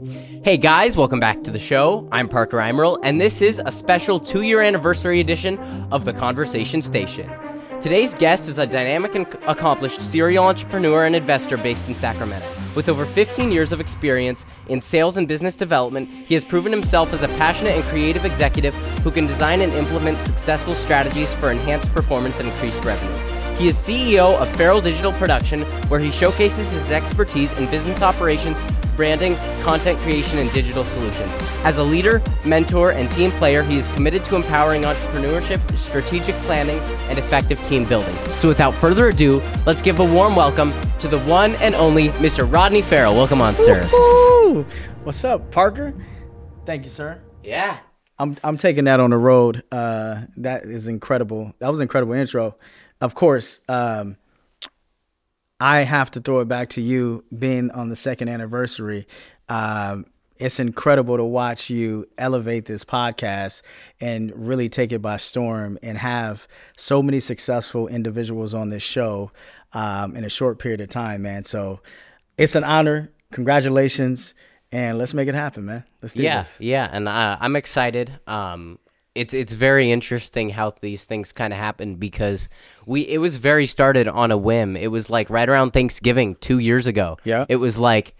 Hey guys, welcome back to the show. I'm Parker Eimerl, and this is a special two year anniversary edition of the Conversation Station. Today's guest is a dynamic and accomplished serial entrepreneur and investor based in Sacramento. With over 15 years of experience in sales and business development, he has proven himself as a passionate and creative executive who can design and implement successful strategies for enhanced performance and increased revenue. He is CEO of Ferrell Digital Production, where he showcases his expertise in business operations branding, content creation, and digital solutions. As a leader, mentor, and team player, he is committed to empowering entrepreneurship, strategic planning, and effective team building. So without further ado, let's give a warm welcome to the one and only Mr. Rodney Ferrell. Welcome on, sir. Woo-hoo! What's up, Parker? Thank you, sir. Yeah. I'm I'm taking that on the road. Uh, that is incredible. That was an incredible intro. Of course, um, I have to throw it back to you being on the second anniversary. Um, it's incredible to watch you elevate this podcast and really take it by storm and have so many successful individuals on this show um, in a short period of time, man. So it's an honor. Congratulations. And let's make it happen, man. Let's do yeah, this. Yeah, and uh, I'm excited. Um, it's it's very interesting how these things kind of happen because we it was very started on a whim. It was like right around Thanksgiving two years ago. Yeah. it was like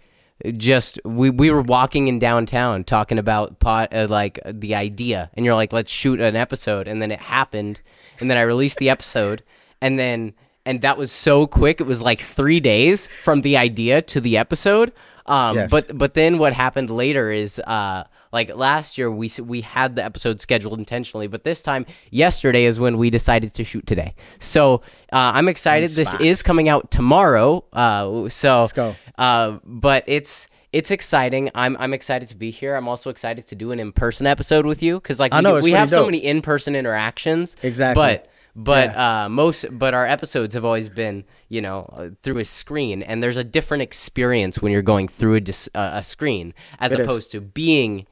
just we we were walking in downtown talking about pot uh, like the idea, and you're like, let's shoot an episode, and then it happened, and then I released the episode, and then and that was so quick. It was like three days from the idea to the episode. Um, Yes. but but then what happened later is uh like last year we we had the episode scheduled intentionally, but this time yesterday is when we decided to shoot today. So uh, I'm excited. This is coming out tomorrow. Uh, so Let's go. Uh, but it's. It's exciting. I'm I'm excited to be here. I'm also excited to do an in person episode with you because like I we, know, we have so many in person interactions. Exactly. But but uh, most but our episodes have always been you know uh, through a screen and there's a different experience when you're going through a, dis- uh, a screen as It is. opposed to being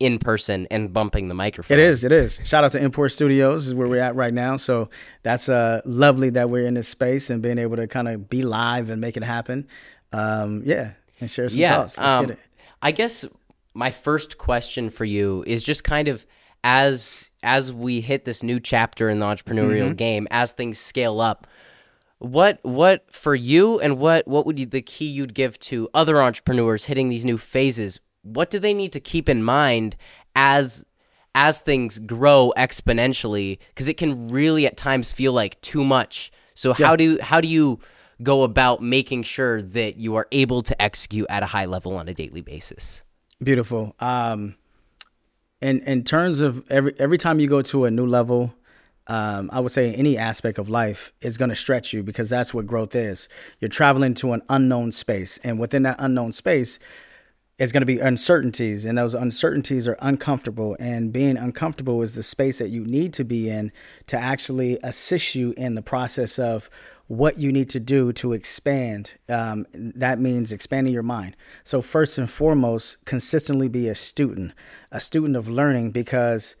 in person and bumping the microphone It is. It is. Shout out to Import Studios is where we're at right now. So that's uh, lovely that we're in this space and being able to kind of be live and make it happen. Um, yeah, and share some yeah thoughts. Let's um, get it. i guess my first question for you is just kind of as as we hit this new chapter in the entrepreneurial Mm-hmm. game as things scale up what what for you and what what would you the key you'd give to other entrepreneurs hitting these new phases what do they need to keep in mind as as things grow exponentially because it can really at times feel like too much so how do how do you go about making sure that you are able to execute at a high level on a daily basis Beautiful. Um, in in terms of every every time you go to a new level, um, I would say any aspect of life is going to stretch you because that's what growth is. You're traveling to an unknown space, and within that unknown space, it's going to be uncertainties, and those uncertainties are uncomfortable. And being uncomfortable is the space that you need to be in to actually assist you in the process of what you need to do to expand. Um, that means expanding your mind. So, first and foremost, consistently be a student, a student of learning, because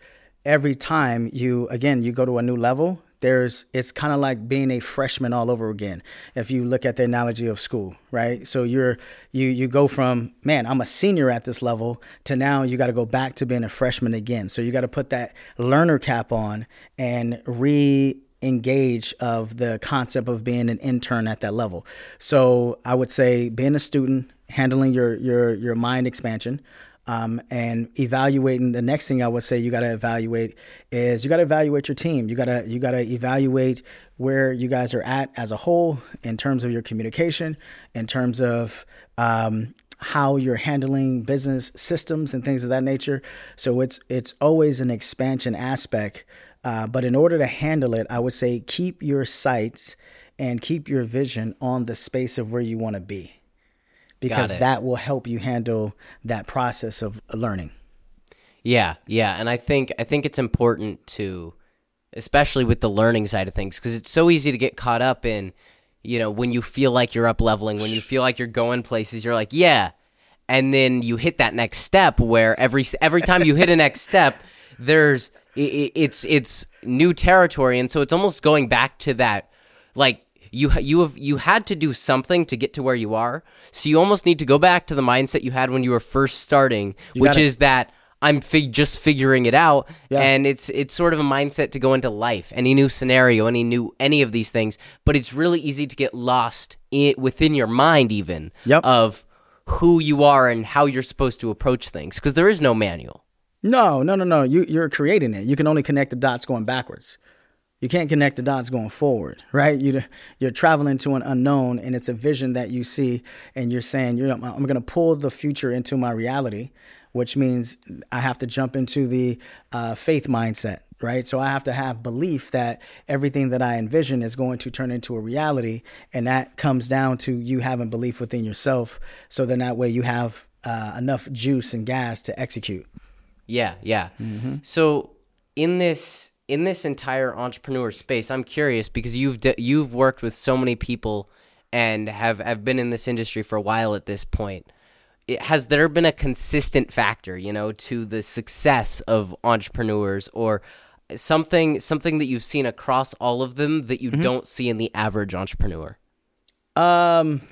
every time you, again, you go to a new level, there's it's kind of like being a freshman all over again if you look at the analogy of school right? So you're you you go from man i'm a senior at this level to now you got to go back to being a freshman again. So you got to put that learner cap on and re engage of the concept of being an intern at that level. So i would say being a student handling your your your mind expansion um, and evaluating the next thing I would say you got to evaluate is you got to evaluate your team. You got to you got to evaluate where you guys are at as a whole in terms of your communication, in terms of um, how you're handling business systems and things of that nature. So it's it's always an expansion aspect. Uh, but in order to handle it, I would say keep your sights and keep your vision on the space of where you want to be because that will help you handle that process of learning. Yeah, yeah, and I think I think it's important to, especially with the learning side of things, because it's so easy to get caught up in, you know, when you feel like you're up leveling, when you feel like you're going places, you're like, yeah, and then you hit that next step where every every time you hit a next step, there's it's it's new territory, and so it's almost going back to that, like you ha- you have you had to do something to get to where you are. So you almost need to go back to the mindset you had when you were first starting, which gotta- is that I'm fig- just figuring it out, Yeah. and it's it's sort of a mindset to go into life, any new scenario, any new any of these things. But it's really easy to get lost i within your mind, even Yep. of who you are and how you're supposed to approach things, because there is no manual. No, no, no, no. You you're creating it. You can only connect the dots going backwards. You can't connect the dots going forward, right? You you're traveling to an unknown, and it's a vision that you see, and you're saying, "You're I'm going to pull the future into my reality," which means I have to jump into the uh, faith mindset, right? So I have to have belief that everything that I envision is going to turn into a reality, and that comes down to you having belief within yourself. So then that way you have uh, enough juice and gas to execute. Yeah, yeah. So in this in this entire entrepreneur space, I'm curious because you've d- you've worked with so many people and have have been in this industry for a while at this point. It, has there been a consistent factor, you know, to the success of entrepreneurs or something something that you've seen across all of them that you don't see in the average entrepreneur? Um,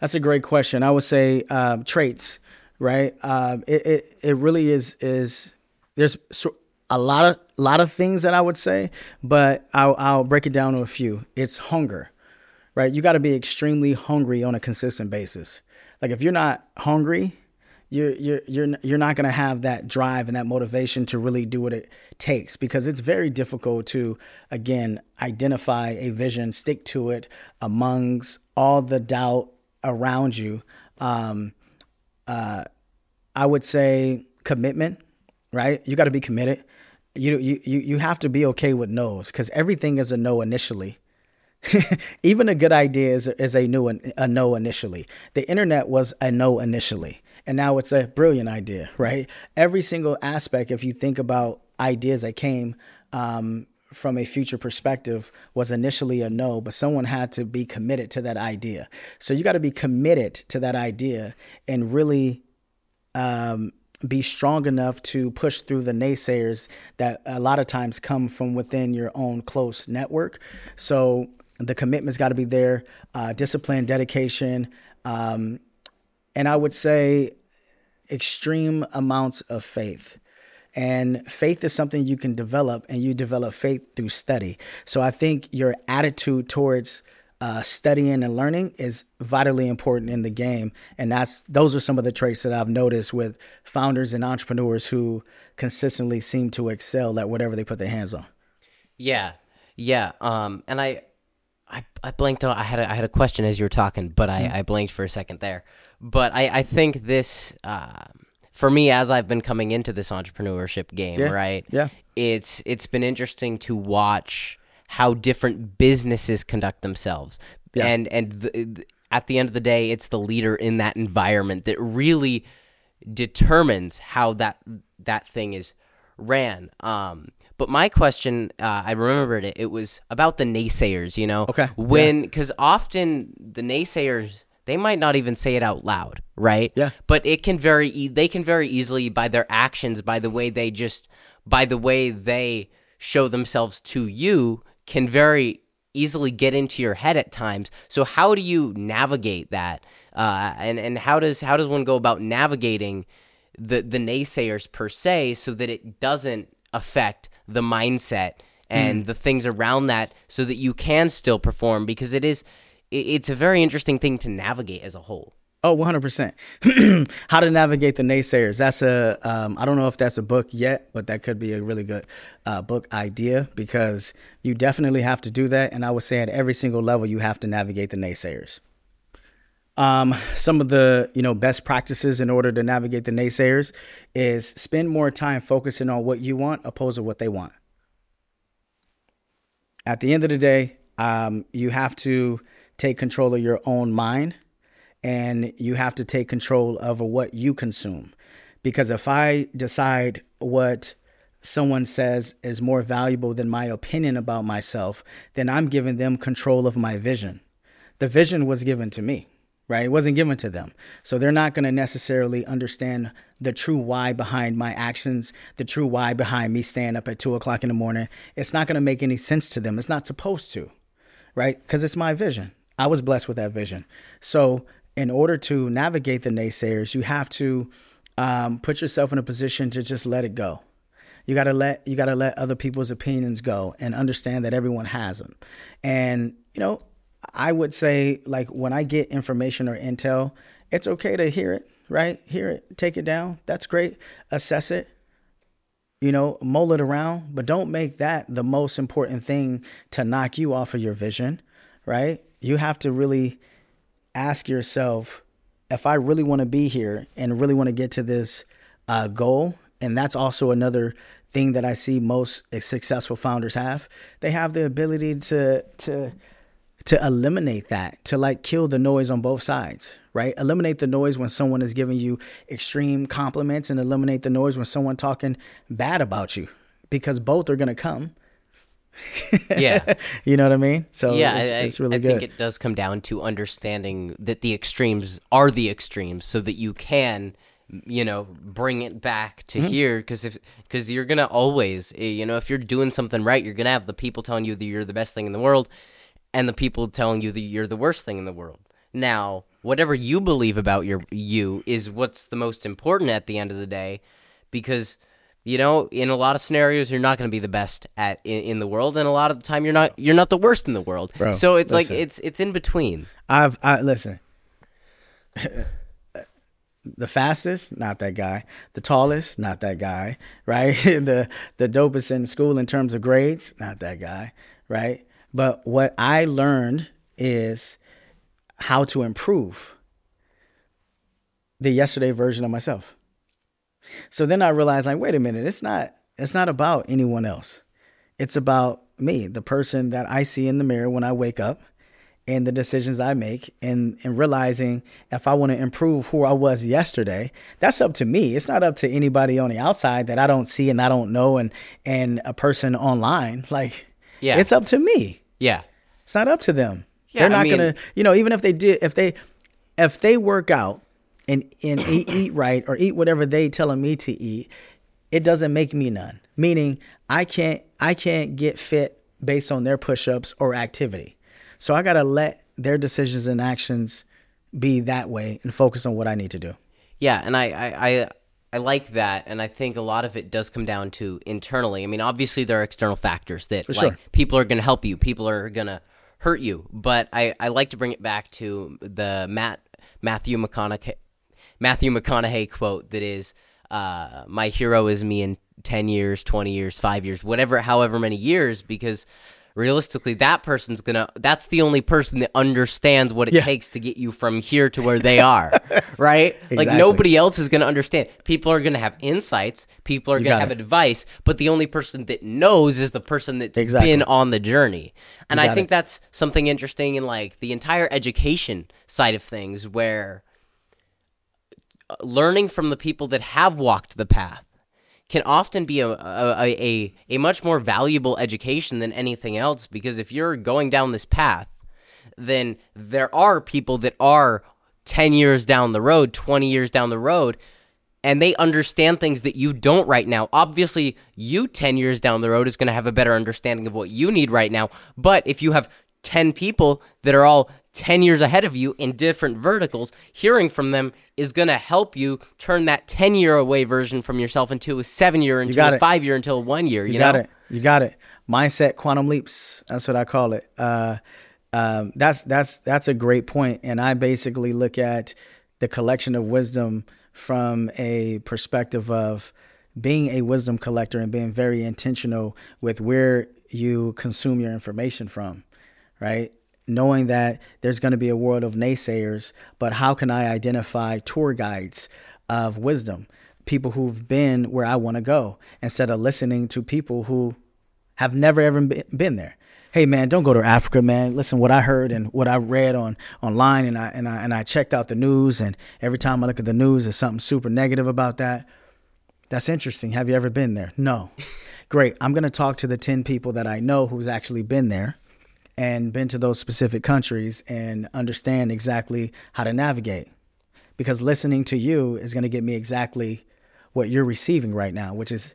that's a great question. I would say um, traits, right? Um, it, it it really is is there's so- a lot of lot of things that I would say, but I'll I'll break it down to a few. It's hunger, right? You got to be extremely hungry on a consistent basis. Like if you're not hungry, you're you're you're you're not to have that drive and that motivation to really do what it takes because it's very difficult to again identify a vision, stick to it amongst all the doubt around you. Um, uh, I would say commitment, right? You got to be committed. You you you have to be okay with no's because everything is a no initially. Even a good idea is is a new a no initially. The internet was a no initially, and now it's a brilliant idea, right? Every single aspect, if you think about ideas that came um, from a future perspective, was initially a no, but someone had to be committed to that idea. So you got to be committed to that idea and really um, be strong enough to push through the naysayers that a lot of times come from within your own close network. So the commitment's got to be there, uh, discipline, dedication, um, and I would say extreme amounts of faith. And faith is something you can develop, and you develop faith through study. So I think your attitude towards uh, studying and learning is vitally important in the game, and that's those are some of the traits that I've noticed with founders and entrepreneurs who consistently seem to excel at whatever they put their hands on. Yeah, yeah. Um, and I, I, I blanked out. I had a, I had a question as you were talking, but I, I blanked for a second there. But I, I think this, uh, for me, as I've been coming into this entrepreneurship game, Yeah, right? yeah. It's it's been interesting to watch how different businesses conduct themselves, Yeah. and and the- at the end of the day, it's the leader in that environment that really determines how that that thing is ran. Um, but my question, uh, I remembered it. It was about the naysayers. You know, Okay, when because often the naysayers they might not even say it out loud, right? Yeah. But it can very e- they can very easily by their actions, by the way they just by the way they show themselves to you, can very easily get into your head at times. So how do you navigate that? Uh, and and how does how does one go about navigating the the naysayers per se, so that it doesn't affect the mindset and the things around that, so that you can still perform because it is it's a very interesting thing to navigate as a whole. Oh, 100%. How to navigate the naysayers. That's a, um, I don't know if that's a book yet, but that could be a really good uh, book idea because you definitely have to do that. And I would say at every single level, you have to navigate the naysayers. Um, some of the, you know, best practices in order to navigate the naysayers is spend more time focusing on what you want opposed to what they want. At the end of the day, um, you have to take control of your own mind and you have to take control of what you consume. Because if I decide what someone says is more valuable than my opinion about myself, then I'm giving them control of my vision. The vision was given to me, right? It wasn't given to them. So they're not going to necessarily understand the true why behind my actions, the true why behind me staying up at two o'clock in the morning. It's not going to make any sense to them. It's not supposed to right? Because it's my vision. I was blessed with that vision. So, in order to navigate the naysayers, you have to um, put yourself in a position to just let it go. You gotta let you gotta let other people's opinions go and understand that everyone has them. And you know, I would say like when I get information or intel, it's okay to hear it, right? Hear it, take it down. That's great. Assess it. You know, mull it around, but don't make that the most important thing to knock you off of your vision, right? You have to really ask yourself if I really want to be here and really want to get to this uh, goal, and that's also another thing that I see most successful founders have. They have the ability to to to eliminate that, to like kill the noise on both sides, right? Eliminate the noise when someone is giving you extreme compliments and eliminate the noise when someone talking bad about you because both are going to come. yeah. you know what I mean? So yeah, it's, I, it's really I good. think it does come down to understanding that the extremes are the extremes so that you can you know bring it back to Mm-hmm. here because if because you're gonna always eh, you know if you're doing something right you're gonna have the people telling you that you're the best thing in the world and the people telling you that you're the worst thing in the world now whatever you believe about your you is what's the most important at the end of the day because you know in a lot of scenarios you're not going to be the best at in, in the world and a lot of the time you're not you're not the worst in the world Bro, so it's listen. like it's it's in between I've I listen. the fastest, not that guy. The tallest, not that guy. Right? the the dopest in school in terms of grades, not that guy. Right? But what I learned is how to improve the yesterday version of myself. So then I realized, like, wait a minute, it's not it's not about anyone else. It's about me, the person that I see in the mirror when I wake up and the decisions I make and, and realizing if I want to improve who I was yesterday, that's up to me. It's not up to anybody on the outside that I don't see and I don't know and and a person online. Like Yeah. it's up to me. yeah It's not up to them. Yeah, They're I not mean- gonna you know, even if they did if they if they work out and and eat, eat right or eat whatever they telling me to eat, it doesn't make me none. Meaning I can't I can't get fit based on their push-ups or activity. So I gotta let their decisions and actions be that way and focus on what I need to do. Yeah, and I, I, I, I like that, and I think a lot of it does come down to internally. I mean, obviously there are external factors that like sure. people are going to help you, people are going to hurt you, but I, I like to bring it back to the Matt Matthew McConaughey Matthew McConaughey quote that is, uh, "My hero is me in ten years, twenty years, five years, whatever, however many years," because realistically that person's gonna that's the only person that understands what it Yeah. takes to get you from here to where they are right like nobody else is gonna understand people are gonna have insights people are gonna have it. advice but the only person that knows is the person that's Exactly. been on the journey and i think it. that's something interesting in like the entire education side of things where learning from the people that have walked the path can often be a, a, a, a much more valuable education than anything else because if you're going down this path, then there are people that are 10 years down the road, 20 years down the road, and they understand things that you don't right now. Obviously, you 10 years down the road is going to have a better understanding of what you need right now. But if you have 10 people that are all 10 years ahead of you in different verticals, hearing from them is going to help you turn that 10 year away version from yourself into a seven year, into a five year, until one year. You, You got know? it. You got it. Mindset quantum leaps. That's what I call it. Uh, um, that's that's that's a great point. And I basically look at the collection of wisdom from a perspective of being a wisdom collector and being very intentional with where you consume your information from, right? Knowing that there's going to be a world of naysayers, but how can I identify tour guides of wisdom, people who've been where I want to go, instead of listening to people who have never ever been there. Hey man, don't go to Africa, man. Listen, what I heard and what I read on online, and I and I and I checked out the news, and every time I look at the news, there's something super negative about that. That's interesting. Have you ever been there? No. Great. I'm gonna talk to the ten people that I know who's actually been there, and been to those specific countries, and understand exactly how to navigate. Because listening to you is gonna get me exactly what you're receiving right now, which is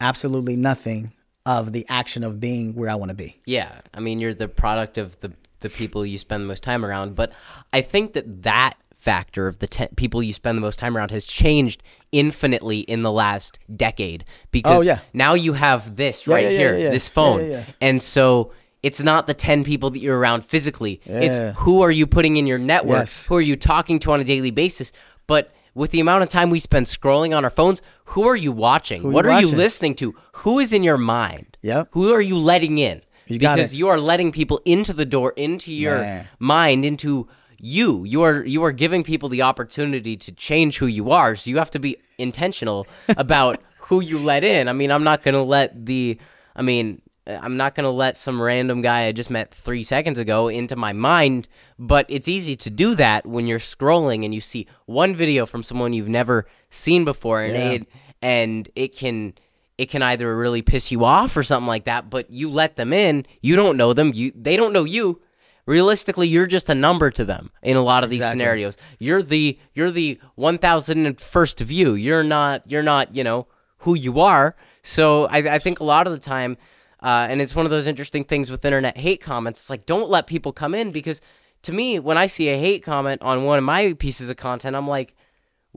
absolutely nothing of the action of being where I want to be. Yeah, I mean, you're the product of the the people you spend the most time around. But I think that that factor of the te- people you spend the most time around has changed infinitely in the last decade because Oh, yeah. now you have this right yeah, here, yeah, yeah. this phone, and so. It's not the 10 people that you're around physically. Yeah. It's who are you putting in your network? Yes. Who are you talking to on a daily basis? But with the amount of time we spend scrolling on our phones, who are you watching? Who what you are you listening to? Who is in your mind? Yep. Who are you letting in? You because you are letting people into the door, into your Man. mind, into you. You are you are giving people the opportunity to change who you are. So you have to be intentional about who you let in. I mean, I'm not gonna let the. I mean, Uh, I'm not gonna let some random guy I just met three seconds ago into my mind. But it's easy to do that when you're scrolling and you see one video from someone you've never seen before, and Yeah. it and it can it can either really piss you off or something like that but you let them in you don't know them you they don't know you realistically you're just a number to them in a lot of these Exactly. scenarios you're the you're the 1001st view you're not you're not you know who you are so i, I think a lot of the time uh, and it's one of those interesting things with internet hate comments it's like don't let people come in because to me when i see a hate comment on one of my pieces of content i'm like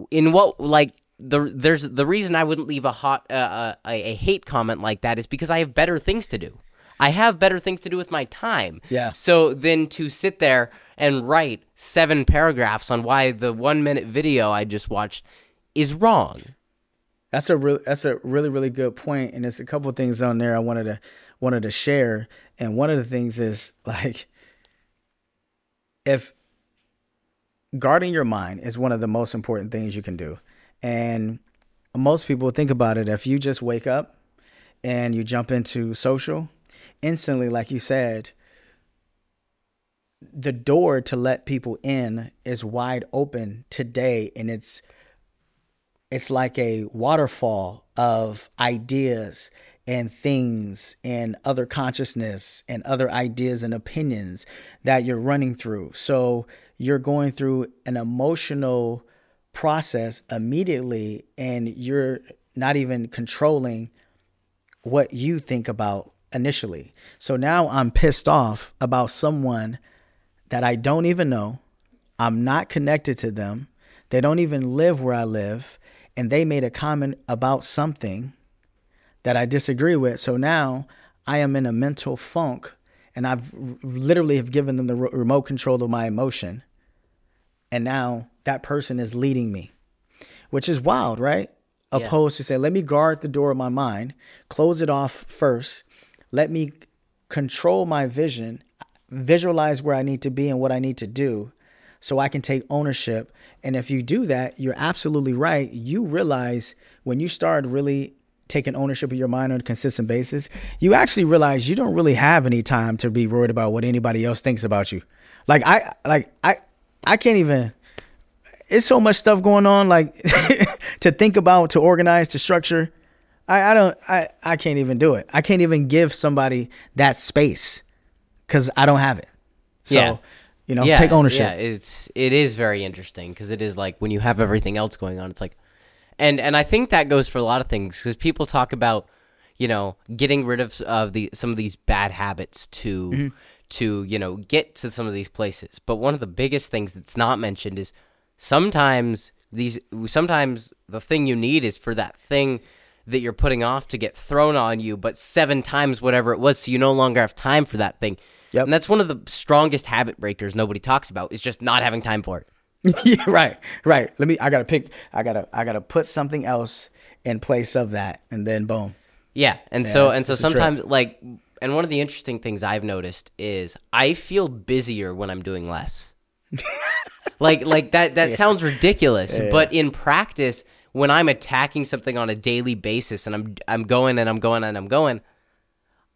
in what like the there's the reason I wouldn't leave a hot uh, uh, a, a hate comment like that is because I have better things to do. I have better things to do with my time. Yeah. So then to sit there and write seven paragraphs on why the one minute video I just watched is wrong. That's a real that's a really really good point, and there's a couple things on there I wanted to wanted to share. And one of the things is like if guarding your mind is one of the most important things you can do, and most people think about it. If you just wake up and you jump into social, instantly, like you said, the door to let people in is wide open today, and it's it's like a waterfall of ideas and things and other consciousness and other ideas and opinions that you're running through. So you're going through an emotional process immediately and you're not even controlling what you think about initially. So now I'm pissed off about someone that I don't even know. I'm not connected to them. They don't even live where I live. And they made a comment about something that I disagree with. So now I am in a mental funk and I've literally have given them the remote control of my emotion. And now that person is leading me, which is wild, right? Yeah. Opposed to say, let me guard the door of my mind, close it off first, let me control my vision, visualize where I need to be and what I need to do so I can take ownership. And if you do that, you're absolutely right. You realize when you start really taking ownership of your mind on a consistent basis, you actually realize you don't really have any time to be worried about what anybody else thinks about you. Like I like I I can't even it's so much stuff going on like to think about, to organize, to structure. I, I don't I, I can't even do it. I can't even give somebody that space because I don't have it. So Yeah. You know, take ownership. Yeah, it's it is very interesting because it is like when you have everything else going on, it's like, and and I think that goes for a lot of things because people talk about, you know, getting rid of of the some of these bad habits to Mm-hmm. to you know get to some of these places. But one of the biggest things that's not mentioned is sometimes these sometimes the thing you need is for that thing that you're putting off to get thrown on you, but seven times whatever it was, so you no longer have time for that thing. Yep. And that's one of the strongest habit breakers nobody talks about is just not having time for it. yeah, right, right. Let me. I gotta pick. I gotta. I gotta put something else in place of that, and then boom. Yeah, and so and so it's a trip. sometimes like and one of the interesting things I've noticed is I feel busier when I'm doing less. like like that that sounds ridiculous, but in practice when I'm attacking something on a daily basis and I'm I'm going and I'm going and I'm going,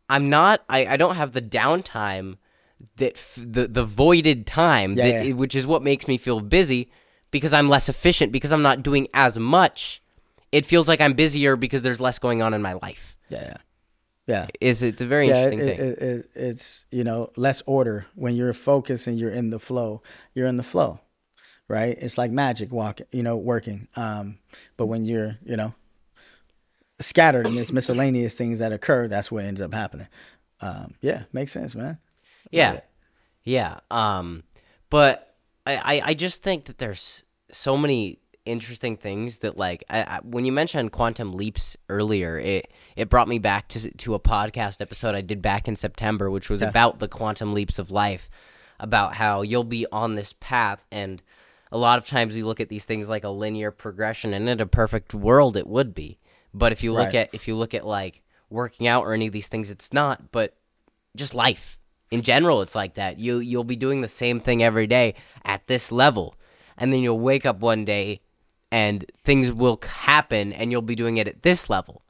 I'm not I, I don't have the downtime that f- the the voided time Yeah, that, yeah. which is what makes me feel busy because I'm less efficient because I'm not doing as much. It feels like I'm busier because there's less going on in my life Yeah, yeah, is it's a very Yeah, interesting it, thing. it, it, it's you know less order when you're focused and you're in the flow. You're in the flow, right? It's like magic walk, you know, working. Um, but when you're, you know, scattered and there's miscellaneous things that occur, that's what ends up happening. Um, yeah, makes sense, man. Yeah, yeah. Um, but I, I, I just think that there's so many interesting things that like I, I, when you mentioned quantum leaps earlier, it it brought me back to to a podcast episode I did back in September, which was Yeah. about the quantum leaps of life, about how you'll be on this path and. A lot of times we look at these things like a linear progression, and in a perfect world, it would be. But if you look Right. at if you look at like working out or any of these things, it's not. But just life in general it's like that you you'll be doing the same thing every day at this level and then you'll wake up one day and things will happen and you'll be doing it at this level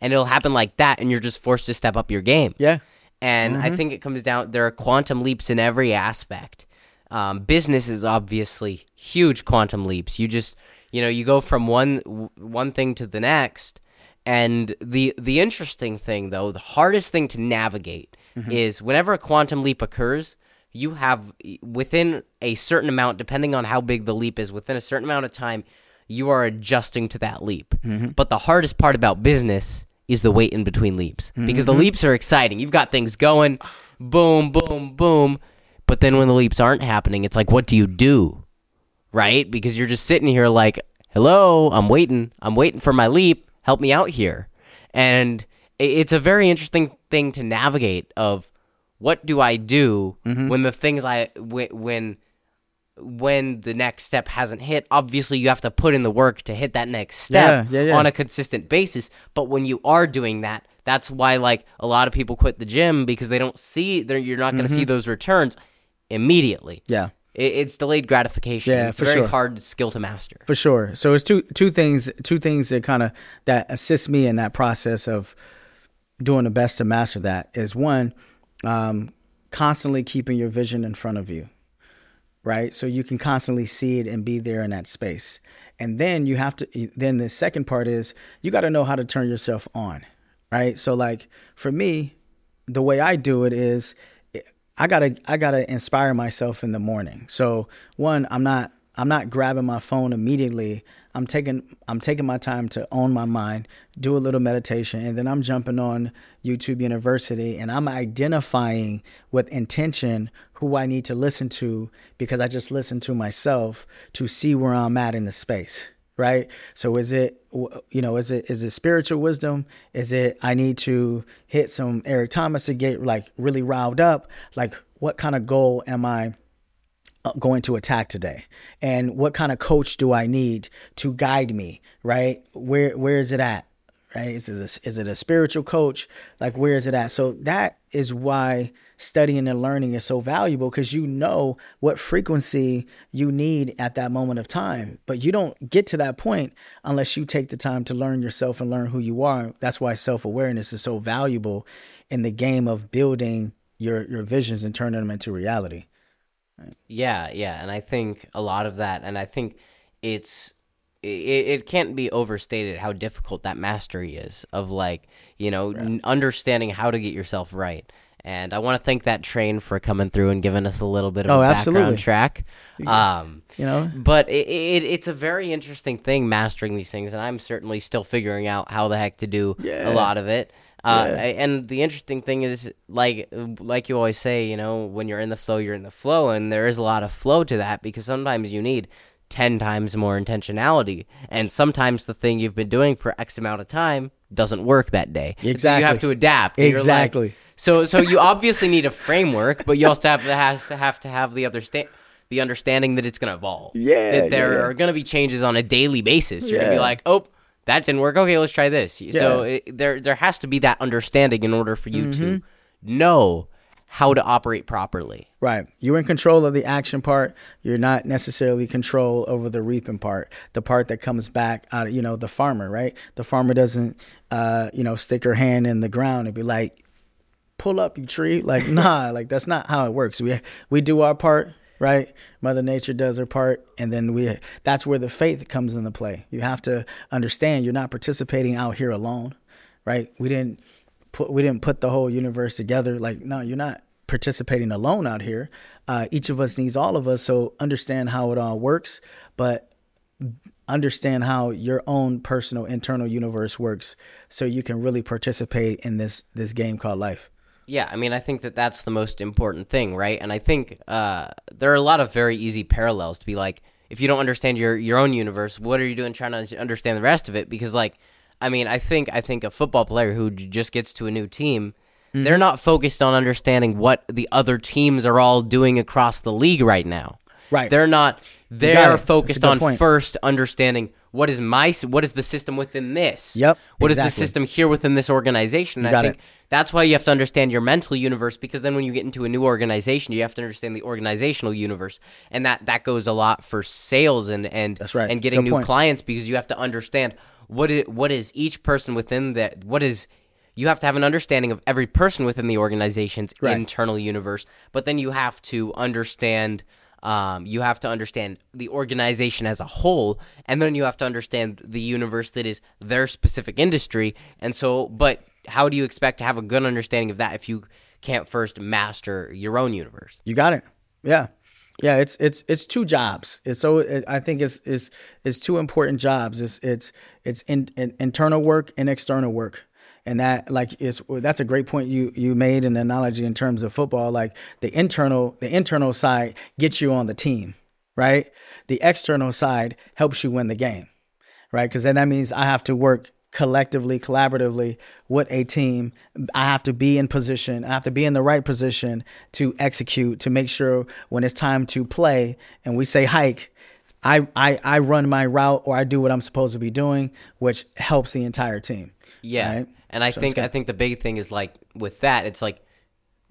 and it'll happen like that and you're just forced to step up your game Yeah. and I think it comes down there are quantum leaps in every aspect. Um, business is obviously huge quantum leaps. You just you know you go from one one thing to the next, and the the interesting thing though, the hardest thing to navigate mm-hmm. is whenever a quantum leap occurs. You have within a certain amount, depending on how big the leap is, within a certain amount of time, you are adjusting to that leap. Mm-hmm. But the hardest part about business is the wait in between leaps mm-hmm. because the leaps are exciting. You've got things going, boom, boom, boom. But then when the leaps aren't happening, it's like, what do you do? Right? Because you're just sitting here like, hello, I'm waiting. I'm waiting for my leap. Help me out here. And it's a very interesting thing to navigate of what do I do mm-hmm. when the things I when when the next step hasn't hit obviously you have to put in the work to hit that next step Yeah, yeah, yeah. on a consistent basis but when you are doing that that's why like a lot of people quit the gym because they don't see they're, you're not going to mm-hmm. see those returns immediately Yeah. It, it's delayed gratification Yeah, it's for a very sure. hard skill to master For sure. So it's two two things two things that kind of that assist me in that process of doing the best to master that is one, um, constantly keeping your vision in front of you, right? So you can constantly see it and be there in that space. And then you have to. Then the second part is you got to know how to turn yourself on, right? So like for me, the way I do it is I gotta I gotta inspire myself in the morning. So one, I'm not I'm not grabbing my phone immediately. I'm taking I'm taking my time to own my mind, do a little meditation, and then I'm jumping on YouTube University and I'm identifying with intention who I need to listen to because I just listen to myself to see where I'm at in the space right? So is it you know is it is it spiritual wisdom? Is it i need to hit some eric thomas to get like really riled up? Like what kind of goal am i uh, going to attack today? And what kind of coach do i need to guide me right? Where where is it at right? Is it a, is it a spiritual coach? Like where is it at? So that is why studying and learning is so valuable because you know what frequency you need at that moment of time. But you don't get to that point unless you take the time to learn yourself and learn who you are. That's why self-awareness is so valuable in the game of building your your visions and turning them into reality. Yeah, yeah, and I think a lot of that, and I think it's it, it can't be overstated how difficult that mastery is of like you know n- understanding how to get yourself right. And I want to thank that train for coming through and giving us a little bit of Oh, a absolutely. background track. Um, you know but it, it, it's a very interesting thing mastering these things, and I'm certainly still figuring out how the heck to do Yeah. a lot of it. Uh, Yeah. And the interesting thing is, like, like you always say, you know, when you're in the flow, you're in the flow, and there is a lot of flow to that because sometimes you need ten times more intentionality, and sometimes the thing you've been doing for X amount of time doesn't work that day. Exactly. So you have to adapt. you're like- Exactly. so, so you obviously need a framework, but you also have to have to have to have the understand the understanding that it's going to evolve. Yeah, that there yeah, yeah. are going to be changes on a daily basis. You're going to be like, oh, that didn't work. Okay, let's try this. So it, there there has to be that understanding in order for you to Mm-hmm. know how to operate properly. Right. You're in control of the action part. You're not necessarily control over the reaping part, the part that comes back out of, you know, the farmer, right? The farmer doesn't, uh, you know, stick her hand in the ground and be like, pull up, you tree. Like, nah, like that's not how it works. We, we do our part, right? Mother Nature does her part. And then we, that's where the faith comes into play. You have to understand you're not participating out here alone, right? We didn't, put we didn't put the whole universe together. Like, no, you're not participating alone out here. Uh, each of us needs all of us. So understand how it all works, but understand how your own personal internal universe works so you can really participate in this this game called life Yeah, I mean, I think that that's the most important thing, right? And I think uh, there are a lot of very easy parallels to be like, if you don't understand your your own universe, what are you doing trying to understand the rest of it? Because, like, I mean, I think I think a football player who just gets to a new team, Mm-hmm. they're not focused on understanding what the other teams are all doing across the league right now. Right. They're not. They got are it. That's a focused on point. first understanding what is my what is the system within this. Yep, What is the system here within this organization? I think it. that's why you have to understand your mental universe because then when you get into a new organization, you have to understand the organizational universe, and that that goes a lot for sales and and That's right. and getting Good new point. clients because you have to understand what is what is each person within that what is you have to have an understanding of every person within the organization's Right. internal universe, but then you have to understand. Um, you have to understand the organization as a whole, and then you have to understand the universe that is their specific industry. And so, but how do you expect to have a good understanding of that if you can't first master your own universe? You got it. Yeah. Yeah, it's it's it's two jobs. It's so it, I think it's it's it's two important jobs. It's it's it's in, in, internal work and external work. And that like is that's a great point you you made an analogy in terms of football like the internal the internal side gets you on the team, right? The external side helps you win the game. Right? Cuz then that means I have to work collectively, collaboratively with a team. I have to be in position. I have to be in the right position to execute, to make sure when it's time to play and we say hike, I, I, I run my route or I do what I'm supposed to be doing, which helps the entire team. Yeah, Right? and I think I think the big thing is like with that, it's like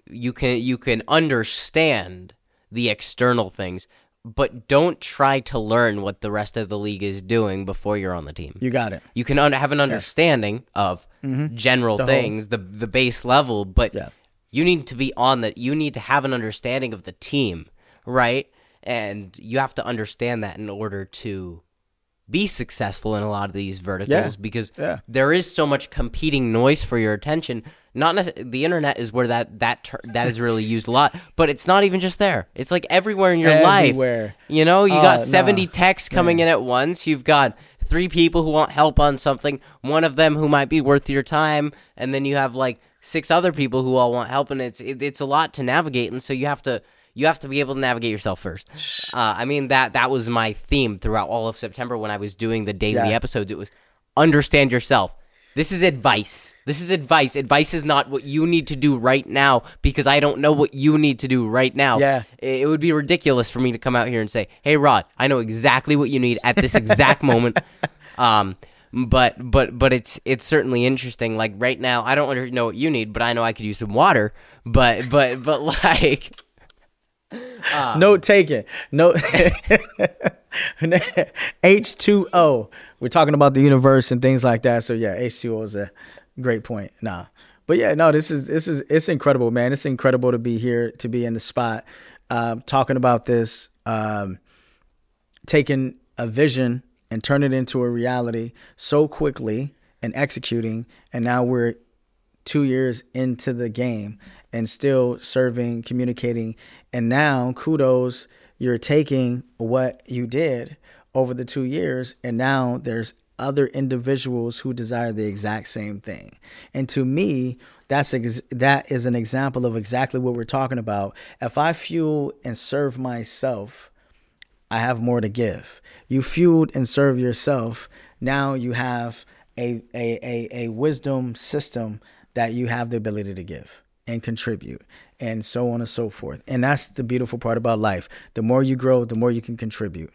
you can you can understand the external things, but don't try to learn what the rest of the league is doing before you're on the team. You got it. You can un- have an understanding of mm-hmm. general whole. things, the the base level, but Yeah. you need to be on that. You need to have an understanding of the team, right? And you have to understand that in order to be successful in a lot of these verticals because Yeah. there is so much competing noise for your attention. Not necess- the internet is where that that ter- that is really used a lot, but it's not even just there. It's like everywhere in your everywhere. life. You know, you Oh, got no. 70 texts coming in at once. You've got three people who want help on something, one of them who might be worth your time, and then you have like six other people who all want help and it's it, it's a lot to navigate and so you have to you have to be able to navigate yourself first. Uh, I mean that that was my theme throughout all of September when I was doing the daily Yeah. episodes. It was understand yourself. This is advice. This is advice. Advice is not what you need to do right now because I don't know what you need to do right now. Yeah. It would be ridiculous for me to come out here and say, "Hey, Rod, I know exactly what you need at this exact moment." Um, but but but it's it's certainly interesting. Like right now, I don't know what you need, but I know I could use some water. But but but like, Note taken. Note H2O. We're talking about the universe and things like that. So yeah, H2O is a great point. Nah. But yeah, no, this is this is it's incredible, man. It's incredible to be here, to be in the spot, um, talking about this, um, taking a vision and turn it into a reality so quickly and executing. And now we're two years into the game and still serving, communicating. And now, kudos, you're taking what you did over the two years, and now there's other individuals who desire the exact same thing. And to me, that's ex- that is an example of exactly what we're talking about. If I fuel and serve myself, I have more to give. You fueled and serve yourself. Now you have a, a, a, a wisdom system that you have the ability to give and contribute and so on and so forth. And that's the beautiful part about life. The more you grow, the more you can contribute.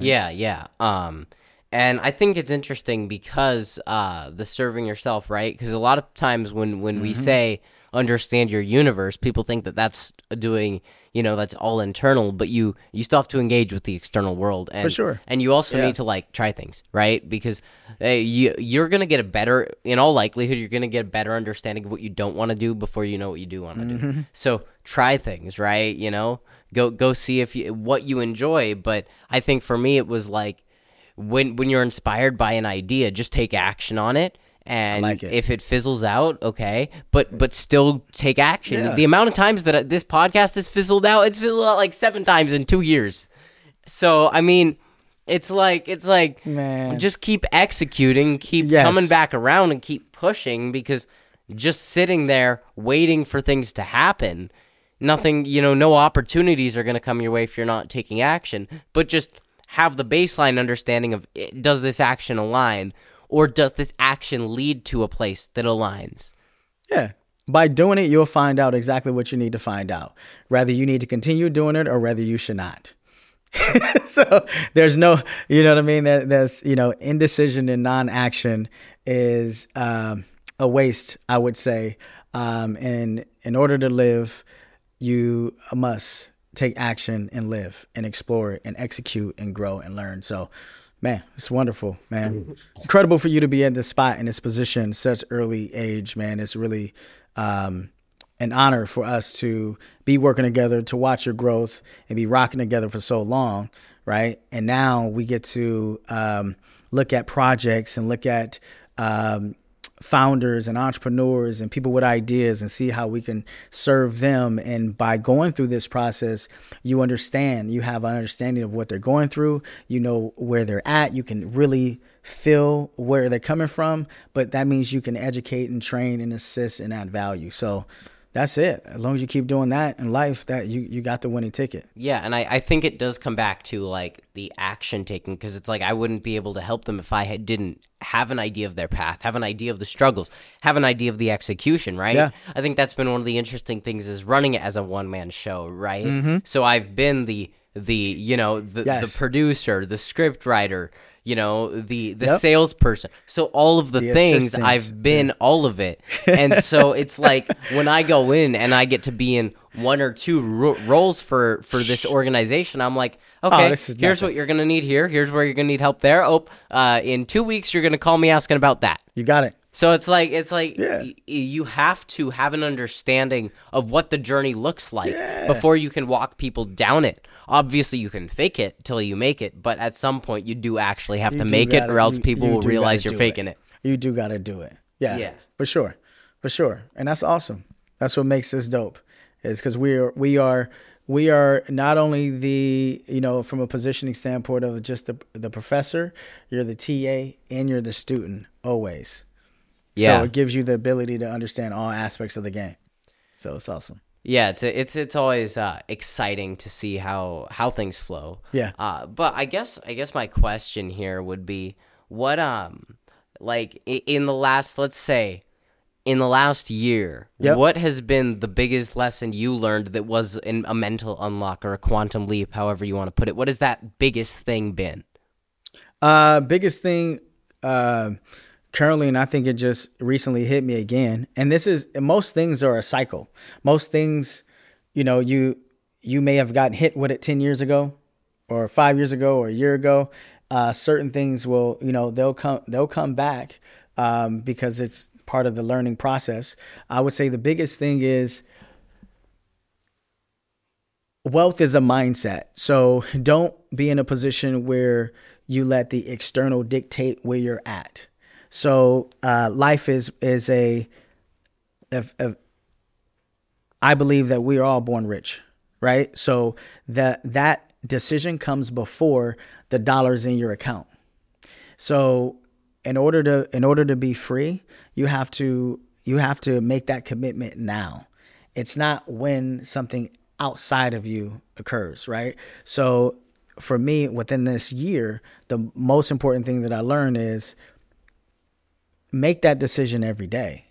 yeah, yeah. Um, and I think it's interesting because uh, the serving yourself, right? Because a lot of times when when we say understand your universe, people think that that's doing you know that's all internal, but you you still have to engage with the external world, and For sure. and you also Yeah. need to like try things, right? Because uh, you you're gonna get a better, in all likelihood, you're gonna get a better understanding of what you don't want to do before you know what you do want to Mm-hmm. do. So try things, right? You know, go go see if you what you enjoy. But I think for me, it was like when when you're inspired by an idea, just take action on it. And like it. if it fizzles out, okay, but but still take action. Yeah. The amount of times that this podcast has fizzled out, it's fizzled out like seven times in two years. So I mean, It's like it's like Man. just keep executing, keep Yes. coming back around and keep pushing because just sitting there waiting for things to happen, nothing, you know, no opportunities are going to come your way if you're not taking action, but just have the baseline understanding of eh, does this action align or does this action lead to a place that aligns? Yeah. By doing it, you'll find out exactly what you need to find out. Whether you need to continue doing it or whether you should not. so there's no, you know what I mean? There, there's, you know, indecision and non-action is um, a waste, I would say. Um, and in order to live, you must take action and live and explore and execute and grow and learn. So, man, it's wonderful, man. Incredible for you to be in this spot in this position, such early age, man. It's really um, an honor for us to be working together, to watch your growth and be rocking together for so long, right? And now we get to um, look at projects and look at um, founders and entrepreneurs and people with ideas and see how we can serve them. And by going through this process, you understand, you have an understanding of what they're going through, you know where they're at, you can really feel where they're coming from, but that means you can educate and train and assist and add value. So that's it. As long as you keep doing that in life, that you, you got the winning ticket. Yeah, and I, I think it does come back to like the action taking because it's like I wouldn't be able to help them if I had, didn't have an idea of their path, have an idea of the struggles, have an idea of the execution, right? Yeah. I think that's been one of the interesting things is running it as a one man show, right? Mm-hmm. So I've been the the you know the, Yes. the producer, the script writer, you know the the Yep. salesperson. So all of the, The things assistant. I've been all of it, and so it's like when I go in and I get to be in one or two ro- roles for for this organization, I'm like, okay, Oh, here's what you're gonna need here. Here's where you're gonna need help there. Oh, uh, in two weeks you're gonna call me asking about that. You got it. So it's like it's like Yeah. y- you have to have an understanding of what the journey looks like before you can walk people down it. Obviously, you can fake it till you make it, but at some point you do actually have to You do make it, gotta- or else you- people you will realize you're faking it. You do got to do it. Yeah. Yeah. For sure. For sure. And that's awesome. That's what makes this dope. Is cuz we are we are we are not only the, you know, from a positioning standpoint of just the the professor, you're the TA and you're the student always. Yeah. So it gives you the ability to understand all aspects of the game. So it's awesome. Yeah, it's it's it's always uh, exciting to see how how things flow. Yeah. Uh, but I guess I guess my question here would be what um like in the last let's say in the last year Yep. what has been the biggest lesson you learned that was in a mental unlock or a quantum leap however you want to put it what has that biggest thing been Uh, biggest thing uh, currently, and I think it just recently hit me again. And this is most things are a cycle. Most things, you know, you you may have gotten hit with it ten years ago, or five years ago, or a year ago. Uh, certain things will, you know, they'll come they'll come back um, because it's part of the learning process. I would say the biggest thing is wealth is a mindset. So don't be in a position where you let the external dictate where you're at. So uh, life is is a, if, if, I believe that we are all born rich, right? So that that decision comes before the dollars in your account. So in order to in order to be free, you have to you have to make that commitment now. It's not when something outside of you occurs, right? So for me within this year, the most important thing that I learned is make that decision every day.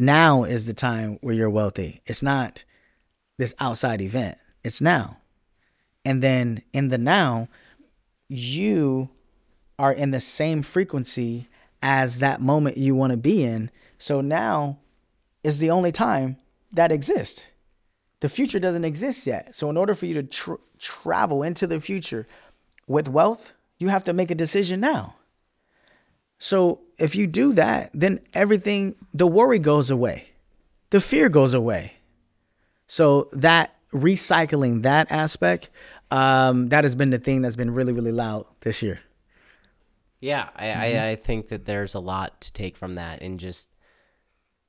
Now is the time where you're wealthy. It's not this outside event. It's now. And then in the now, you are in the same frequency as that moment you want to be in. So now is the only time that exists. The future doesn't exist yet. So in order for you to tr- travel into the future with wealth, you have to make a decision now. So if you do that, then everything, the worry goes away, the fear goes away. So that recycling that aspect, um, that has been the thing that's been really, really loud this year. Yeah, I, I, I think that there's a lot to take from that, and just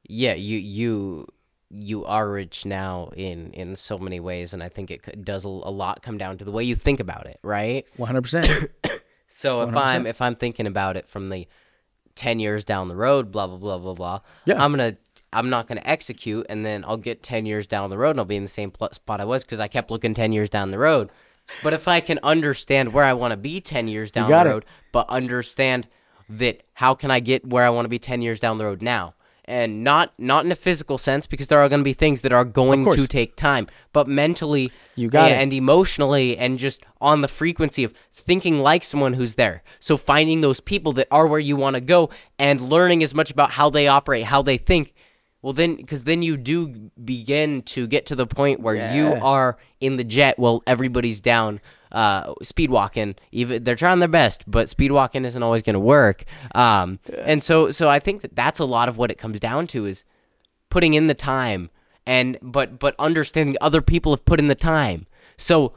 yeah, you you you are rich now in in so many ways, and I think it does a, a lot come down to the way you think about it, right? One hundred percent. So if i am if I'm thinking about it from the ten years down the road, blah blah blah blah blah, Yeah. I'm gonna I'm not gonna execute, and then I'll get ten years down the road, and I'll be in the same pl- spot I was because I kept looking ten years down the road. But if I can understand where I want to be ten years down the got it. road, but understand that how can I get where I want to be ten years down the road now, and not not in a physical sense because there are going to be things that are going to take time, but mentally You got it. and emotionally and just on the frequency of thinking like someone who's there. So finding those people that are where you want to go and learning as much about how they operate, how they think. Well, then, because then you do begin to get to the point where you are in the jet while everybody's down, uh, speed walking. Even they're trying their best, but speed walking isn't always going to work. Um, and so, so I think that that's a lot of what it comes down to is putting in the time and but but understanding other people have put in the time so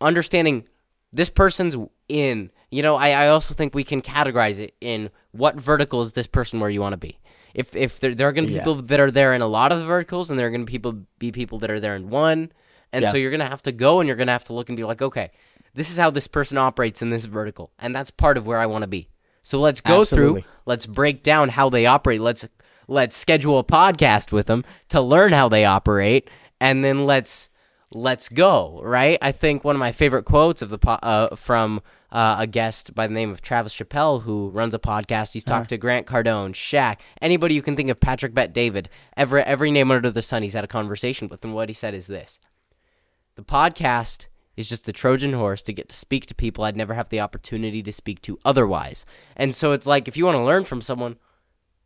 understanding this person's in you know i, I also think we can categorize it in what vertical is this person where you want to be if if there, there are going to be Yeah. people that are there in a lot of the verticals and there are going to people be people that are there in one and so you're going to have to go and you're going to have to look and be like okay this is how this person operates in this vertical and that's part of where i want to be. So let's go Absolutely. through let's break down how they operate let's let's schedule a podcast with them to learn how they operate and then let's let's go right? I think one of my favorite quotes of the po- uh, from uh, a guest by the name of travis chappell who runs a podcast he's talked to grant cardone Shaq, anybody you can think of patrick bet david every every name under the sun he's had a conversation with and what he said is this the podcast is just the Trojan horse to get to speak to people I'd never have the opportunity to speak to otherwise. And so it's like if you want to learn from someone,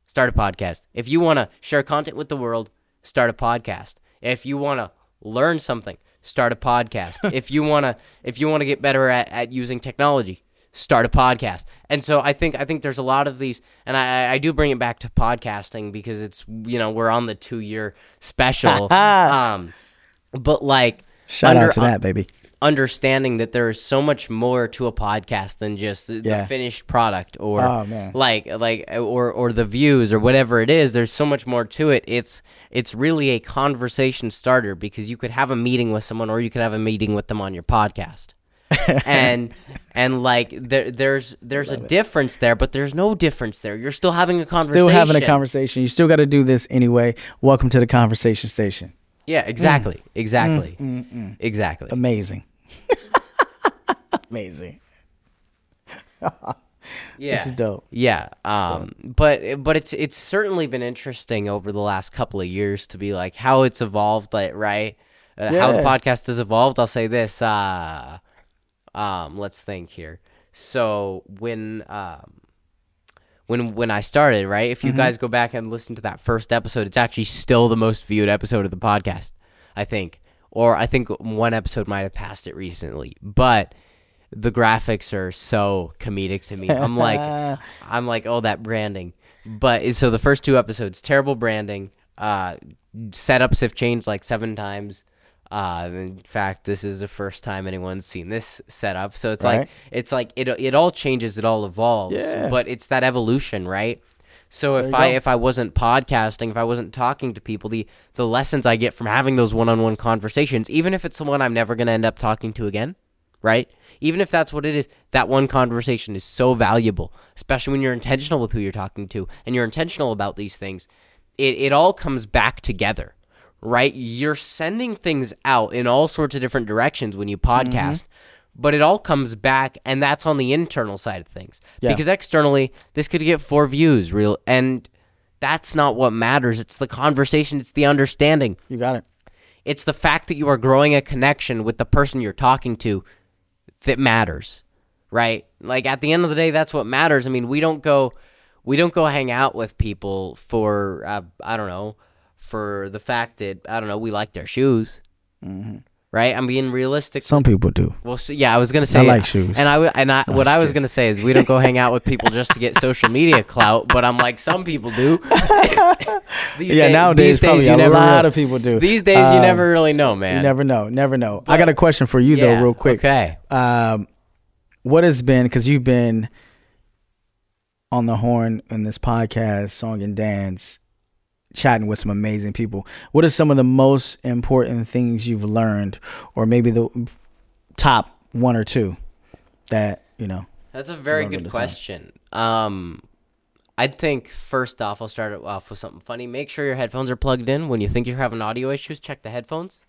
start a podcast. If you want to share content with the world, start a podcast. If you want to learn something, start a podcast. if you want to if you want to get better at, at using technology, start a podcast. And so I think I think there's a lot of these and I, I do bring it back to podcasting because it's you know, we're on the 2 year special. um but like Shout under- out to that, baby. understanding that there is so much more to a podcast than just the Yeah. finished product or Oh, like like or or the views or whatever it is there's so much more to it it's it's really a conversation starter because you could have a meeting with someone or you could have a meeting with them on your podcast and and like there there's there's a difference there but there's no difference there you're still having a conversation Still having a conversation. You still got to do this anyway. Welcome to the conversation station. Yeah exactly exactly exactly Amazing. Amazing. yeah This is dope. Yeah, um, but but it's it's certainly been interesting over the last couple of years to be like how it's evolved, like right, uh, how the podcast has evolved. I'll say this. Uh, um, let's think here. So when um, when when I started, right, if you guys go back and listen to that first episode, it's actually still the most viewed episode of the podcast, I think, or I think one episode might have passed it recently, but the graphics are so comedic to me. I'm like, I'm like, oh, that branding. But so the first two episodes, terrible branding. Uh, setups have changed like seven times. Uh, in fact, this is the first time anyone's seen this setup. So it's like it's like it it all changes, it all evolves. Yeah. But it's that evolution, right? So if I go. if I wasn't podcasting, if I wasn't talking to people, the the lessons I get from having those one-on-one conversations, even if it's someone I'm never going to end up talking to again, right? Even if that's what it is, that one conversation is so valuable, especially when you're intentional with who you're talking to and you're intentional about these things. It it all comes back together, right? You're sending things out in all sorts of different directions when you podcast. But it all comes back, and that's on the internal side of things. Yeah. Because externally, this could get four views, real, and that's not what matters. It's the conversation, it's the understanding, You got it. it's the fact that you are growing a connection with the person you're talking to that matters right like at the end of the day that's what matters i mean we don't go we don't go hang out with people for uh, i don't know for the fact that i don't know we like their shoes right i'm being realistic Some people do. well, so, yeah, I was gonna say I like shoes. and I and I what I was kidding. gonna say is we don't go hang out with people just to get social media clout, but I'm like some people do. these Yeah, days- nowadays these days probably you a lot really- of people do. These days you Um, never really know, man. You never know. Never know. I got a question for you Yeah, though, real quick. Okay. Um, what has been because you've been on the horn in this podcast, song and dance, chatting with some amazing people. What are some of the most important things you've learned, or maybe the top one or two that you know? That's a very good with the time. question. Um, I think first off, I'll start off with something funny. Make sure your headphones are plugged in. When you think you're having audio issues, check the headphones.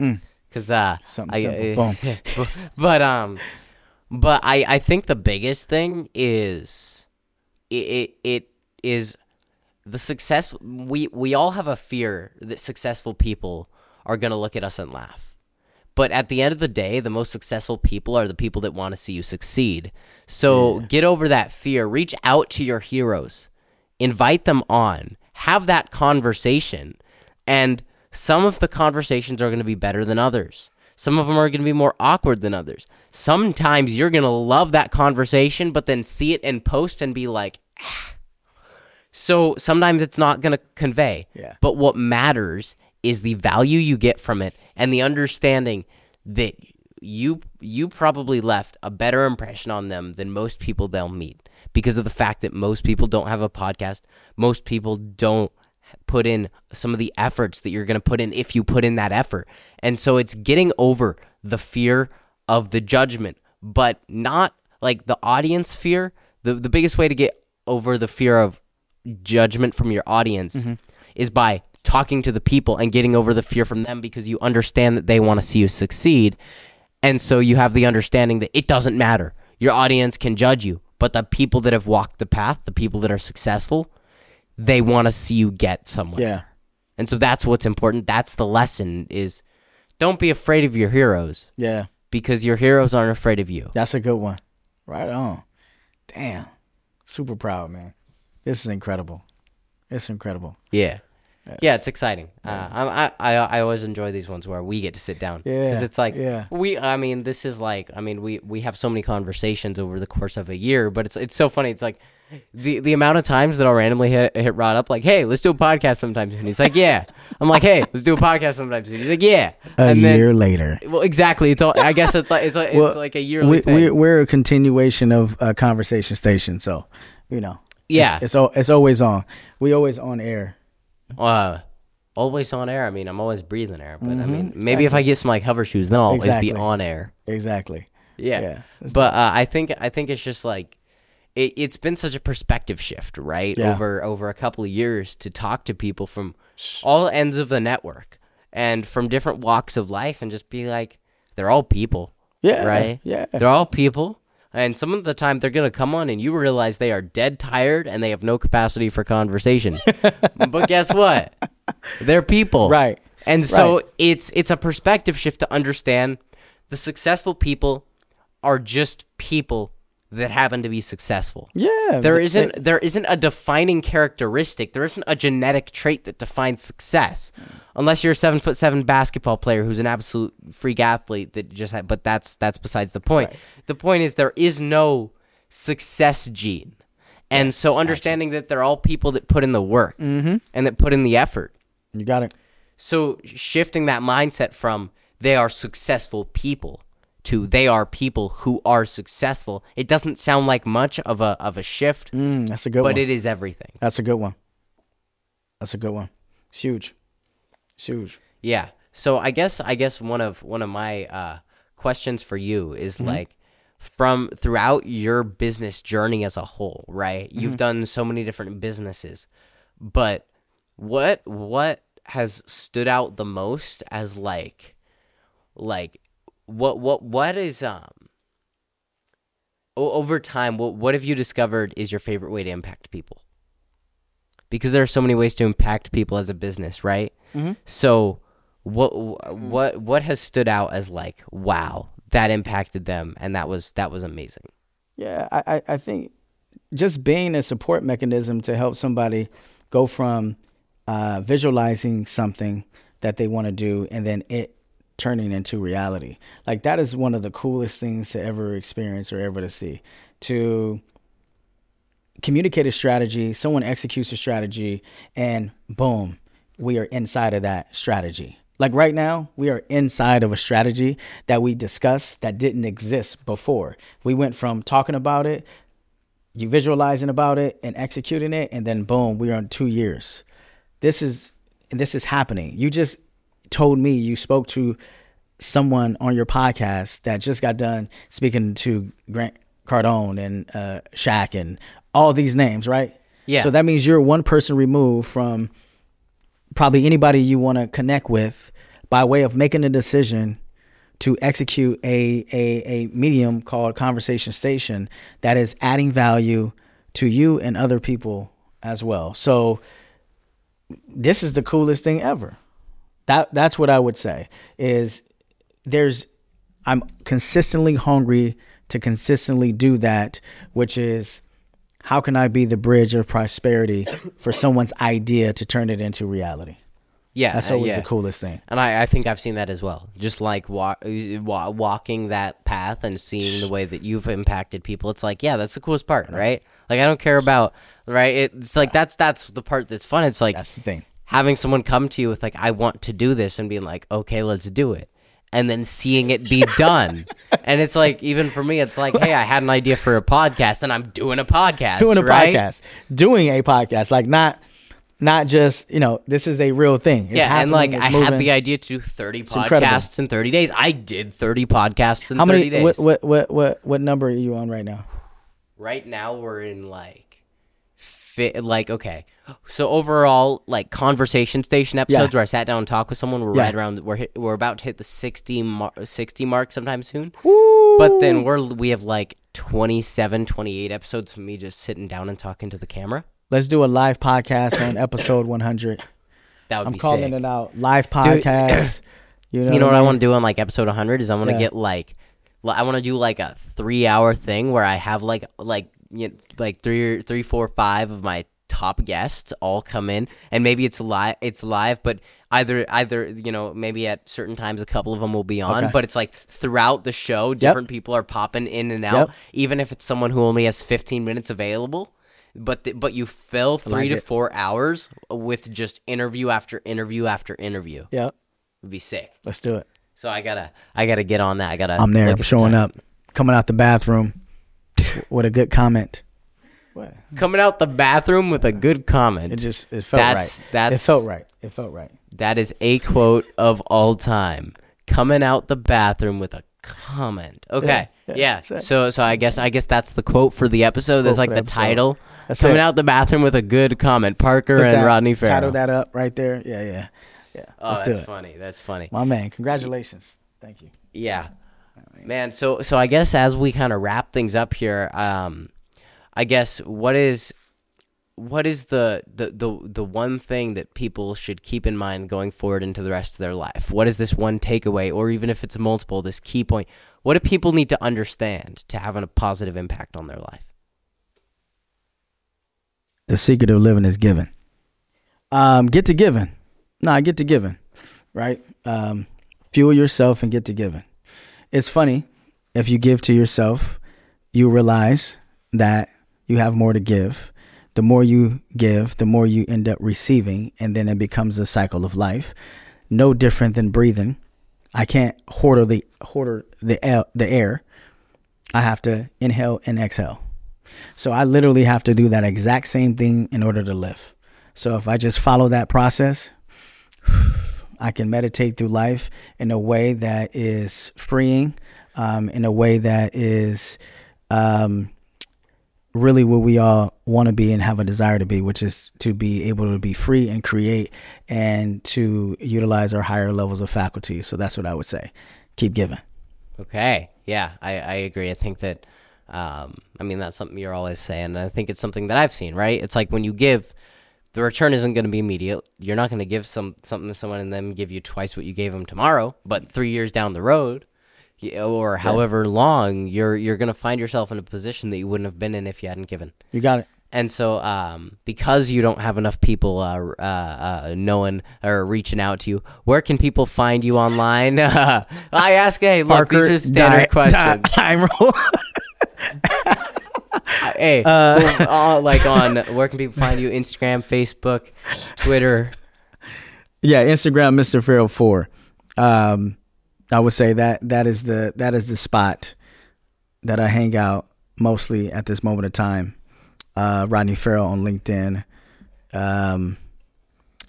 Cause uh, Mm. Something I- simple. uh, Boom. but um, but I I think the biggest thing is it it, it is the success. We we all have a fear that successful people are gonna look at us and laugh. But at the end of the day, the most successful people are the people that want to see you succeed. So get over that fear. Reach out to your heroes, invite them on, have that conversation. And some of the conversations are going to be better than others. Some of them are going to be more awkward than others. Sometimes you're going to love that conversation, but then see it in post and be like, "Ah." So sometimes it's not going to convey. Yeah. But what matters is the value you get from it and the understanding that you you probably left a better impression on them than most people they'll meet because of the fact that most people don't have a podcast. Most people don't put in some of the efforts that you're going to put in if you put in that effort. And so it's getting over the fear of the judgment, but not like the audience fear. The the biggest way to get over the fear of judgment from your audience mm-hmm. is by talking to the people and getting over the fear from them because you understand that they want to see you succeed. And so you have the understanding that it doesn't matter. Your audience can judge you, but the people that have walked the path, the people that are successful, they want to see you get somewhere. Yeah. And so that's what's important. That's the lesson is don't be afraid of your heroes Yeah. because your heroes aren't afraid of you. That's a good one. Right on. Damn. Super proud, man. This is incredible. It's incredible. Yeah. Yeah, it's exciting. Uh, I, I I always enjoy these ones where we get to sit down. Yeah, because it's like yeah. we. I mean, this is like. I mean, we we have so many conversations over the course of a year, but it's it's so funny. It's like the the amount of times that I'll randomly hit, hit Rod up like, "Hey, let's do a podcast sometime and He's like, "Yeah." I'm like, "Hey, let's do a podcast sometime soon." He's like, "Yeah." A and year later. well, exactly. It's all. I guess it's like it's like Well, it's like a year. we, we, we're a continuation of a conversation station, so you know. Yeah. it's, it's it's always on. We always on air. uh, always on air. I mean, I'm always breathing air, but I mean, maybe if I get some like hover shoes, then I'll always Exactly. be on air. Exactly. Yeah. Yeah, But uh, I think I think it's just like it, it's been such a perspective shift, right? Yeah. Over over a couple of years to talk to people from all ends of the network and from different walks of life and just be like, they're all people. Yeah, Right? yeah. They're all people. And some of the time they're gonna come on and you realize they are dead tired and they have no capacity for conversation. but guess what? They're people. Right. And so Right. it's it's a perspective shift to understand the successful people are just people that happen to be successful. Yeah. There th- isn't there isn't a defining characteristic. There isn't a genetic trait that defines success, unless you're a seven foot seven basketball player who's an absolute freak athlete that just. Had, but that's that's besides the point. The point is there is no success gene, and so understanding that they're all people that put in the work Mm-hmm. and that put in the effort. You got it. So shifting that mindset from they are successful people to they are people who are successful. It doesn't sound like much of a of a shift, Mm, that's a good but one. But it is everything. That's a good one. That's a good one. It's huge. It's huge. Yeah. So I guess I guess one of one of my uh, questions for you is like from throughout your business journey as a whole, right? You've done so many different businesses, but what what has stood out the most as like like what what what is um over time what what have you discovered is your favorite way to impact people? Because there are so many ways to impact people as a business, right? So what what what has stood out as like wow that impacted them and that was that was amazing. Yeah, I, I, I think just being a support mechanism to help somebody go from uh, visualizing something that they want to do and then it turning into reality. Like that is one of the coolest things to ever experience or ever to see. To communicate a strategy, someone executes a strategy, and boom, we are inside of that strategy. Like right now, we are inside of a strategy that we discussed that didn't exist before. We went from talking about it, you visualizing about it, and executing it, and then boom, we are in two years. This is and this is happening. You just told me you spoke to someone on your podcast that just got done speaking to Grant Cardone and uh, Shaq and all these names, right? Yeah. So that means you're one person removed from probably anybody you want to connect with by way of making a decision to execute a, a, a medium called Conversation Station that is adding value to you and other people as well. So this is the coolest thing ever. That that's what I would say is there's I'm consistently hungry to consistently do that, which is how can I be the bridge of prosperity for someone's idea to turn it into reality? Yeah, That's uh, always yeah. the coolest thing. And I, I think I've seen that as well. Just like wa- wa- walking that path and seeing the way that you've impacted people. It's like, yeah, that's the coolest part, right? Like I don't care about right. It's like that's that's the part that's fun. It's like That's the thing. having someone come to you with like, I want to do this, and being like, okay, let's do it. And then seeing it be done, and it's like even for me, it's like, hey, I had an idea for a podcast, and I'm doing a podcast, Doing a right? podcast. Doing a podcast. Like not not just, you know, this is a real thing. It's yeah, and like it's I had the idea to do 30 incredible. podcasts in 30 days. I did 30 podcasts in How 30 days. what, what what what what number are you on right now? right now we're in like fit like okay so overall like conversation station episodes Yeah. where i sat down and talked with someone we're Yeah. right around we're hit, we're about to hit the 60 mar- 60 mark sometime soon but then we're we have like 27 28 episodes of me just sitting down and talking to the camera Let's do a live podcast on episode 100. that would I'm be calling sick it out. Live podcast. you know, you know what I want to do on like episode 100 is I want to Yeah. get like li- I want to do like a three hour thing where I have like like you know, like three three four five of my top guests all come in and maybe it's live it's live but either either you know maybe at certain times a couple of them will be on Okay. but it's like throughout the show different people are popping in and out Yep. even if it's someone who only has 15 minutes available but th- but you fill three like to it. four hours with just interview after interview after interview Yeah, would be sick let's do it. so I gotta, I gotta get on that. I gotta. I'm there. I'm the showing up, coming out the bathroom with a good comment. What? Coming out the bathroom with a good comment. It just it felt That's- right. that's- it felt right. It felt right. that is a quote of all time. Coming out the bathroom with a comment. Okay. Yeah, Yeah. yeah. So, so I guess, I guess that's the quote for the episode. That's like the the episode. title. That's Coming it. out the bathroom with a good comment. Parker Put and that- Rodney Ferrell. Title that up right there. Yeah, yeah, yeah. oh, let's do that's it. funny. That's funny. My man, congratulations. Thank you. Yeah. Man, so so I guess as we kind of wrap things up here, um I guess what is what is the, the the the one thing that people should keep in mind going forward into the rest of their life? What is this one takeaway or even if it's multiple, this key point? What do people need to understand to have a positive impact on their life? The secret of living is giving. Um, get to giving. Nah, get to giving. Right? Um, fuel yourself and get to giving. It's funny if you give to yourself, you realize that you have more to give. The more you give, the more you end up receiving, and then it becomes a cycle of life. No different than breathing. I can't hoard the hoard the air, the air. I have to inhale and exhale. So I literally have to do that exact same thing in order to live. So if I just follow that process, I can meditate through life in a way that is freeing, um, in a way that is um, really what we all want to be and have a desire to be, which is to be able to be free and create and to utilize our higher levels of faculty. So that's what I would say. Keep giving. Okay. Yeah, I, I agree. I think that, um, I mean, that's something you're always saying. And I think it's something that I've seen, right? It's like when you give, the return isn't going to be immediate. You're not going to give some something to someone and then give you twice what you gave them tomorrow. But three years down the road, or however long, you're you're going to find yourself in a position that you wouldn't have been in if you hadn't given. You got it. And so, um, because you don't have enough people uh, uh, uh, knowing or reaching out to you, where can people find you online? I ask, hey, look, these are standard questions. Time roll. Hey, uh, like on where can people find you? Instagram, Facebook, Twitter. Yeah, Instagram, Mr. Ferrell four. Um, I would say that that is the that is the spot that I hang out mostly at this moment of time. Uh, Rodney Ferrell on LinkedIn. Um,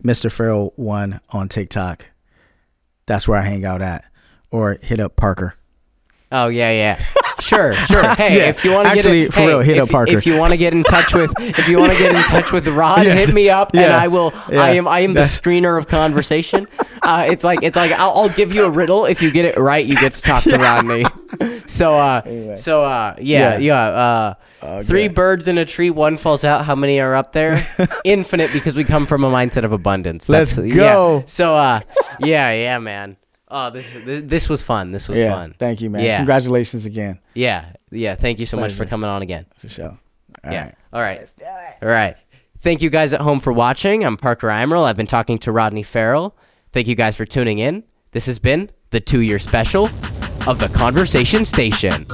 Mr. Ferrell one on TikTok. That's where I hang out at. Or hit up Parker. Oh yeah, yeah. Sure, sure. Hey, Yeah, if you want to actually, get for hey, real, hit if, up Parker. If you want to get in touch with, if you want to get in touch with Rod, Yeah. hit me up, and I will. Yeah. I am. I am the screener of conversation. Uh, it's like it's like I'll, I'll give you a riddle. If you get it right, you get to talk to Rodney. So uh, so uh, yeah, yeah. uh, three birds in a tree, one falls out. How many are up there? Infinite, because we come from a mindset of abundance. Let's yeah. go. So uh, yeah, yeah, man. Oh, this this, this was fun. This was Yeah. fun. Thank you, man. Yeah. Congratulations again. Yeah, yeah. Thank you so much for coming on again. For sure. All yeah. right. All right. All right. Thank you guys at home for watching. I'm Parker Eimerl. I've been talking to Rodney Ferrell. Thank you guys for tuning in. This has been the two year special of the Conversation Station.